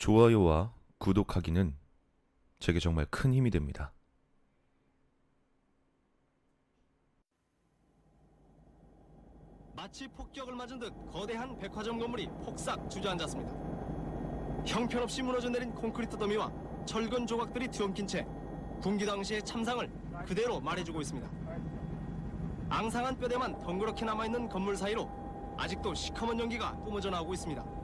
좋아요와 구독하기는 제게 정말 큰 힘이 됩니다. 마치 폭격을 맞은 듯 거대한 백화점 건물이 폭삭 주저앉았습니다. 형편없이 무너져 내린 콘크리트 더미와 철근 조각들이 뒤엉킨 채 군기 당시의 참상을 그대로 말해주고 있습니다. 앙상한 뼈대만 덩그렇게 남아있는 건물 사이로 아직도 시커먼 연기가 뿜어져 나오고 있습니다.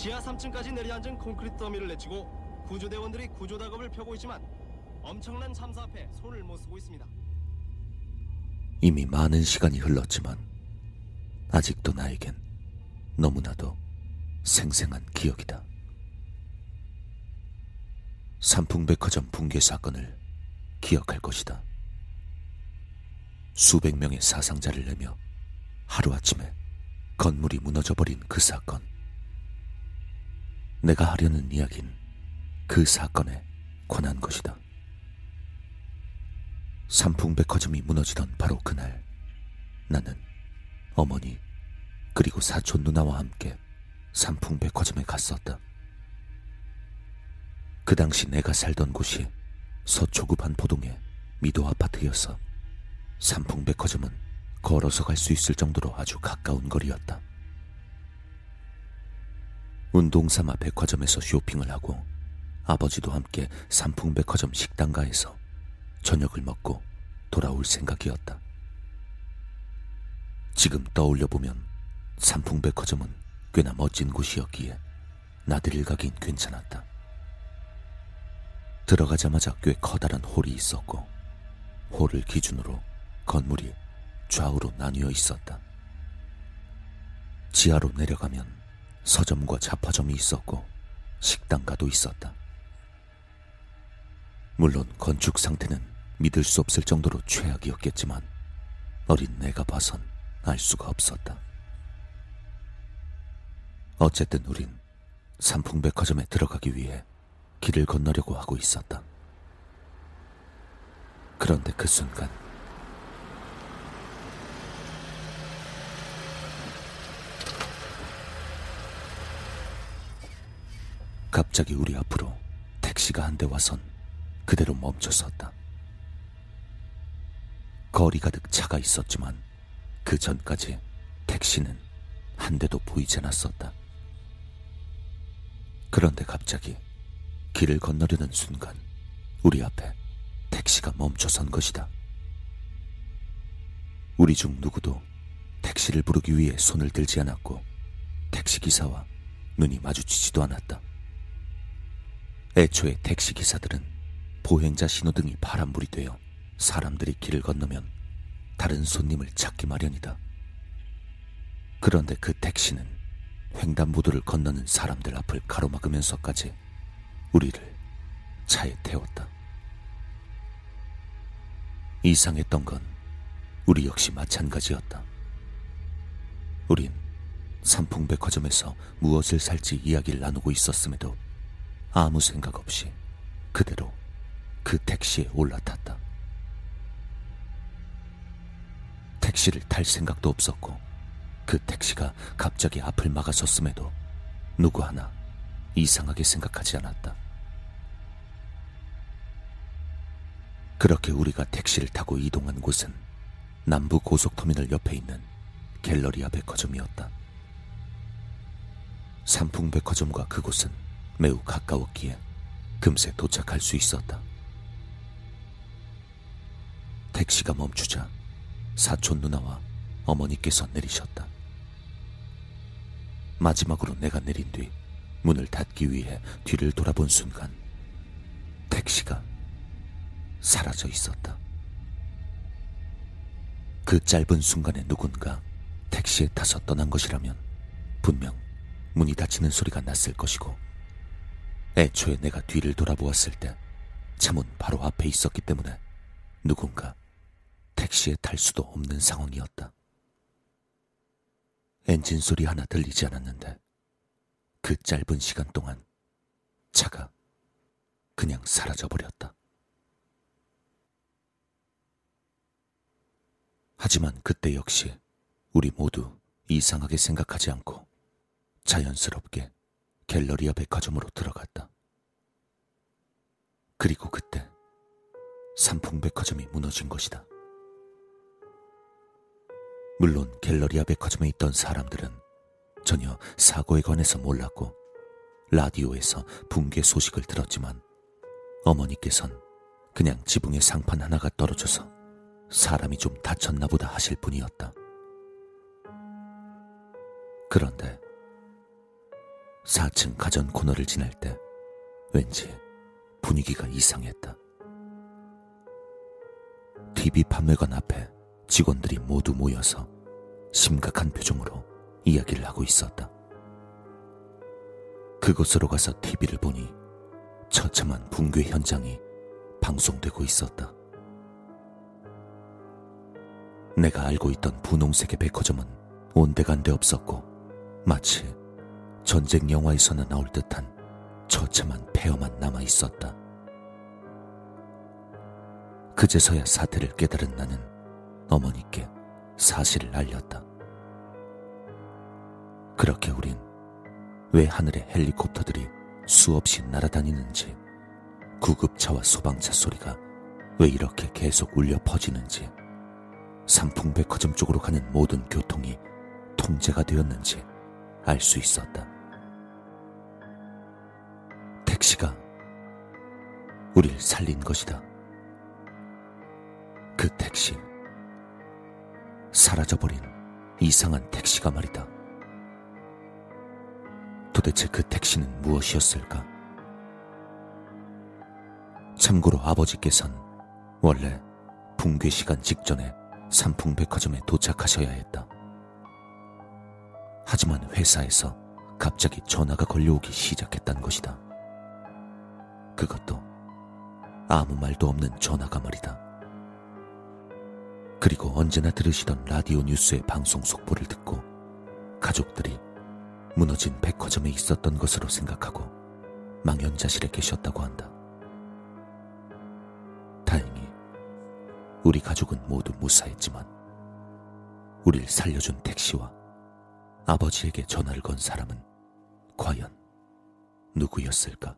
지하 3층까지 내려앉은 콘크리트 더미를 내치고 구조대원들이 구조 작업을 펴고 있지만 엄청난 참사 앞에 손을 못 쓰고 있습니다. 이미 많은 시간이 흘렀지만 아직도 나에겐 너무나도 생생한 기억이다. 삼풍백화점 붕괴 사건을 기억할 것이다. 수백 명의 사상자를 내며 하루아침에 건물이 무너져버린 그 사건. 내가 하려는 이야기는 그 사건에 관한 것이다. 삼풍백화점이 무너지던 바로 그날 나는 어머니 그리고 사촌 누나와 함께 삼풍백화점에 갔었다. 그 당시 내가 살던 곳이 서초구 반포동의 미도 아파트였어. 삼풍백화점은 걸어서 갈 수 있을 정도로 아주 가까운 거리였다. 운동 삼아 백화점에서 쇼핑을 하고 아버지도 함께 삼풍백화점 식당가에서 저녁을 먹고 돌아올 생각이었다. 지금 떠올려 보면 삼풍백화점은 꽤나 멋진 곳이었기에 나들이 가긴 괜찮았다. 들어가자마자 꽤 커다란 홀이 있었고 홀을 기준으로 건물이 좌우로 나뉘어 있었다. 지하로 내려가면 서점과 잡화점이 있었고 식당가도 있었다. 물론 건축 상태는 믿을 수 없을 정도로 최악이었겠지만 어린 내가 봐선 알 수가 없었다. 어쨌든 우린 삼풍백화점에 들어가기 위해 길을 건너려고 하고 있었다. 그런데 그 순간 갑자기 우리 앞으로 택시가 한 대 와선 그대로 멈춰 섰다. 거리 가득 차가 있었지만 그 전까지 택시는 한 대도 보이지 않았었다. 그런데 갑자기 길을 건너려는 순간 우리 앞에 택시가 멈춰선 것이다. 우리 중 누구도 택시를 부르기 위해 손을 들지 않았고 택시 기사와 눈이 마주치지도 않았다. 애초에 택시 기사들은 보행자 신호등이 파란불이 되어 사람들이 길을 건너면 다른 손님을 찾기 마련이다. 그런데 그 택시는 횡단보도를 건너는 사람들 앞을 가로막으면서까지 우리를 차에 태웠다. 이상했던 건 우리 역시 마찬가지였다. 우린 삼풍백화점에서 무엇을 살지 이야기를 나누고 있었음에도 아무 생각 없이 그대로 그 택시에 올라탔다. 택시를 탈 생각도 없었고 그 택시가 갑자기 앞을 막아섰음에도 누구 하나 이상하게 생각하지 않았다. 그렇게 우리가 택시를 타고 이동한 곳은 남부 고속터미널 옆에 있는 갤러리아 백화점이었다. 삼풍 백화점과 그곳은 매우 가까웠기에 금세 도착할 수 있었다. 택시가 멈추자 사촌 누나와 어머니께서 내리셨다. 마지막으로 내가 내린 뒤 문을 닫기 위해 뒤를 돌아본 순간 택시가 사라져 있었다. 그 짧은 순간에 누군가 택시에 타서 떠난 것이라면 분명 문이 닫히는 소리가 났을 것이고 애초에 내가 뒤를 돌아보았을 때 차문 바로 앞에 있었기 때문에 누군가 택시에 탈 수도 없는 상황이었다. 엔진 소리 하나 들리지 않았는데 그 짧은 시간 동안 차가 그냥 사라져버렸다. 하지만 그때 역시 우리 모두 이상하게 생각하지 않고 자연스럽게 갤러리아 백화점으로 들어갔다. 그리고 그때 삼풍 백화점이 무너진 것이다. 물론 갤러리아 백화점에 있던 사람들은 전혀 사고에 관해서 몰랐고 라디오에서 붕괴 소식을 들었지만 어머니께선 그냥 지붕에 상판 하나가 떨어져서 사람이 좀 다쳤나 보다 하실 뿐이었다. 그런데 4층 가전 코너를 지날 때 왠지 분위기가 이상했다. TV 판매관 앞에 직원들이 모두 모여서 심각한 표정으로 이야기를 하고 있었다. 그곳으로 가서 TV를 보니 처참한 붕괴 현장이 방송되고 있었다. 내가 알고 있던 분홍색의 백화점은 온데간데 없었고 마치 전쟁 영화에서나 나올 듯한 처참한 폐허만 남아 있었다. 그제서야 사태를 깨달은 나는 어머니께 사실을 알렸다. 그렇게 우린 왜 하늘에 헬리콥터들이 수없이 날아다니는지, 구급차와 소방차 소리가 왜 이렇게 계속 울려 퍼지는지, 삼풍백화점 쪽으로 가는 모든 교통이 통제가 되었는지 알 수 있었다. 택시가 우릴 살린 것이다. 그 택시. 사라져버린 이상한 택시가 말이다. 도대체 그 택시는 무엇이었을까? 참고로 아버지께선 원래 붕괴 시간 직전에 삼풍백화점에 도착하셔야 했다. 하지만 회사에서 갑자기 전화가 걸려오기 시작했단 것이다. 그것도 아무 말도 없는 전화가 말이다. 그리고 언제나 들으시던 라디오 뉴스의 방송 속보를 듣고 가족들이 무너진 백화점에 있었던 것으로 생각하고 망연자실에 계셨다고 한다. 다행히 우리 가족은 모두 무사했지만 우릴 살려준 택시와 아버지에게 전화를 건 사람은 과연 누구였을까?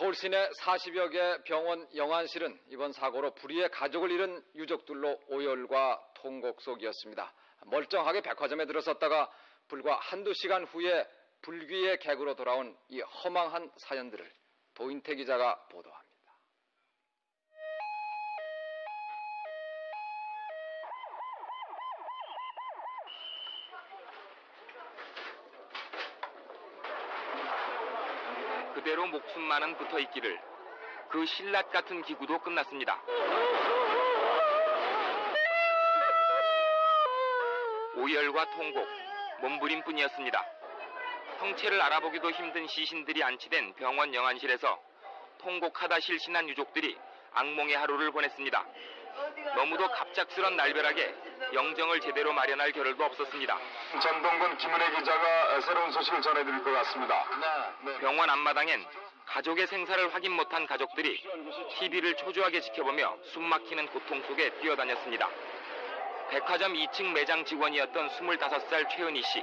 서울 시내 40여 개 병원 영안실은 이번 사고로 불의의 가족을 잃은 유족들로 오열과 통곡 속이었습니다. 멀쩡하게 백화점에 들어섰다가 불과 한두 시간 후에 불귀의 객으로 돌아온 이 허망한 사연들을 도인태 기자가 보도합니다. 그대로 목숨만은 붙어 있기를 그 신라 같은 기구도 끝났습니다. 오열과 통곡, 몸부림뿐이었습니다. 형체를 알아보기도 힘든 시신들이 안치된 병원 영안실에서 통곡하다 실신한 유족들이 악몽의 하루를 보냈습니다. 너무도 갑작스런 날벼락에 영정을 제대로 마련할 겨를도 없었습니다. 전동근 김은혜 기자가 새로운 소식을 전해드릴 것 같습니다. 병원 앞마당엔 가족의 생사를 확인 못한 가족들이 TV를 초조하게 지켜보며 숨막히는 고통 속에 뛰어다녔습니다. 백화점 2층 매장 직원이었던 25살 최은희 씨.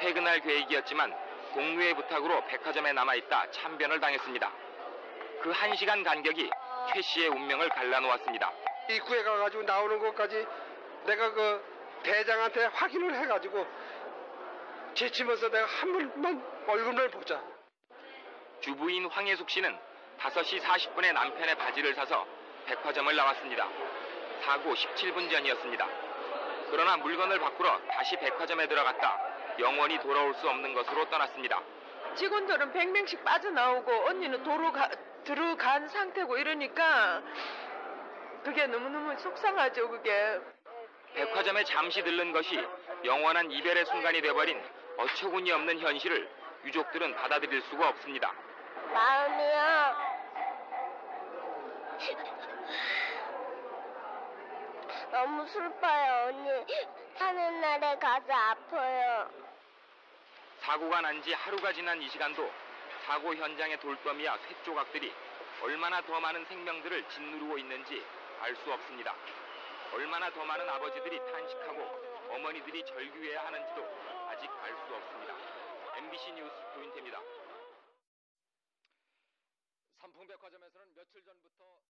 퇴근할 계획이었지만 동료의 부탁으로 백화점에 남아있다 참변을 당했습니다. 그한 시간 간격이 최 씨의 운명을 갈라놓았습니다. 입구에 가가지고 나오는 것까지 내가 그 대장한테 확인을 해가지고 지치면서 내가 한 번만 얼굴을 보자. 주부인 황혜숙 씨는 5시 40분에 남편의 바지를 사서 백화점을 나왔습니다. 사고 17분 전이었습니다. 그러나 물건을 바꾸러 다시 백화점에 들어갔다 영원히 돌아올 수 없는 것으로 떠났습니다. 직원들은 100명씩 빠져나오고 언니는 도로 가, 들어간 상태고 이러니까 그게 너무너무 속상하죠 그게 백화점에 잠시 들른 것이 영원한 이별의 순간이 돼버린 어처구니 없는 현실을 유족들은 받아들일 수가 없습니다. 마음이요. 너무 슬퍼요, 언니. 하는 날에 가서 아파요. 사고가 난 지 하루가 지난 이 시간도 사고 현장의 돌더미와 쇳조각들이 얼마나 더 많은 생명들을 짓누르고 있는지 알 수 없습니다. 얼마나 더 많은 아버지들이 탄식하고 어머니들이 절규해야 하는지도 아직 알 수 없습니다. MBC 뉴스 조인태입니다. 삼풍백화점에서는 며칠 전부터